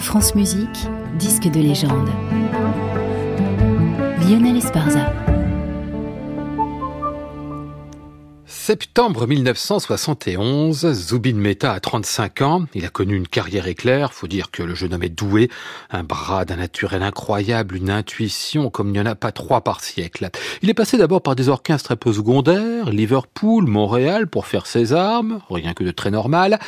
France Musique, disque de légende. Lionel Esparza. Septembre 1971, Zubin Mehta a 35 ans. Il a connu une carrière éclair. Faut dire que le jeune homme est doué. Un bras d'un naturel incroyable, une intuition comme il n'y en a pas trois par siècle. Il est passé d'abord par des orchestres un peu secondaires, Liverpool, Montréal, pour faire ses armes. Rien que de très normal.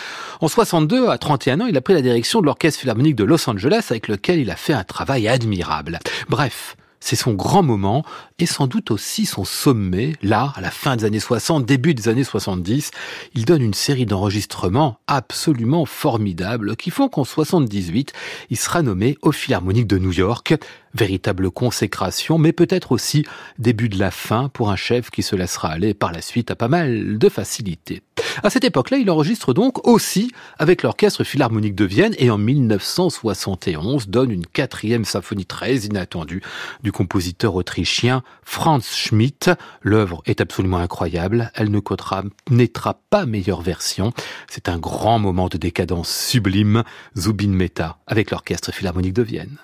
En 62, à 31 ans, il a pris la direction de l'orchestre philharmonique de Los Angeles avec lequel il a fait un travail admirable. Bref, c'est son grand moment et sans doute aussi son sommet. Là, à la fin des années 60, début des années 70, il donne une série d'enregistrements absolument formidables qui font qu'en 78, il sera nommé au Philharmonique de New York. Véritable consécration, mais peut-être aussi début de la fin pour un chef qui se laissera aller par la suite à pas mal de facilité. À cette époque-là, il enregistre donc aussi avec l'Orchestre Philharmonique de Vienne et en 1971 donne une quatrième symphonie très inattendue du compositeur autrichien Franz Schmidt. L'œuvre est absolument incroyable. Elle ne pas meilleure version. C'est un grand moment de décadence sublime. Zubin Mehta avec l'Orchestre Philharmonique de Vienne.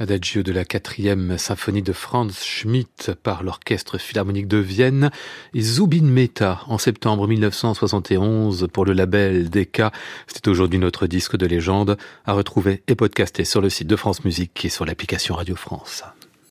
L'adagio de la quatrième symphonie de Franz Schmidt par l'Orchestre Philharmonique de Vienne et Zubin Mehta en septembre 1971 pour le label Decca. C'est aujourd'hui notre disque de légende à retrouver et podcaster sur le site de France Musique et sur l'application Radio France.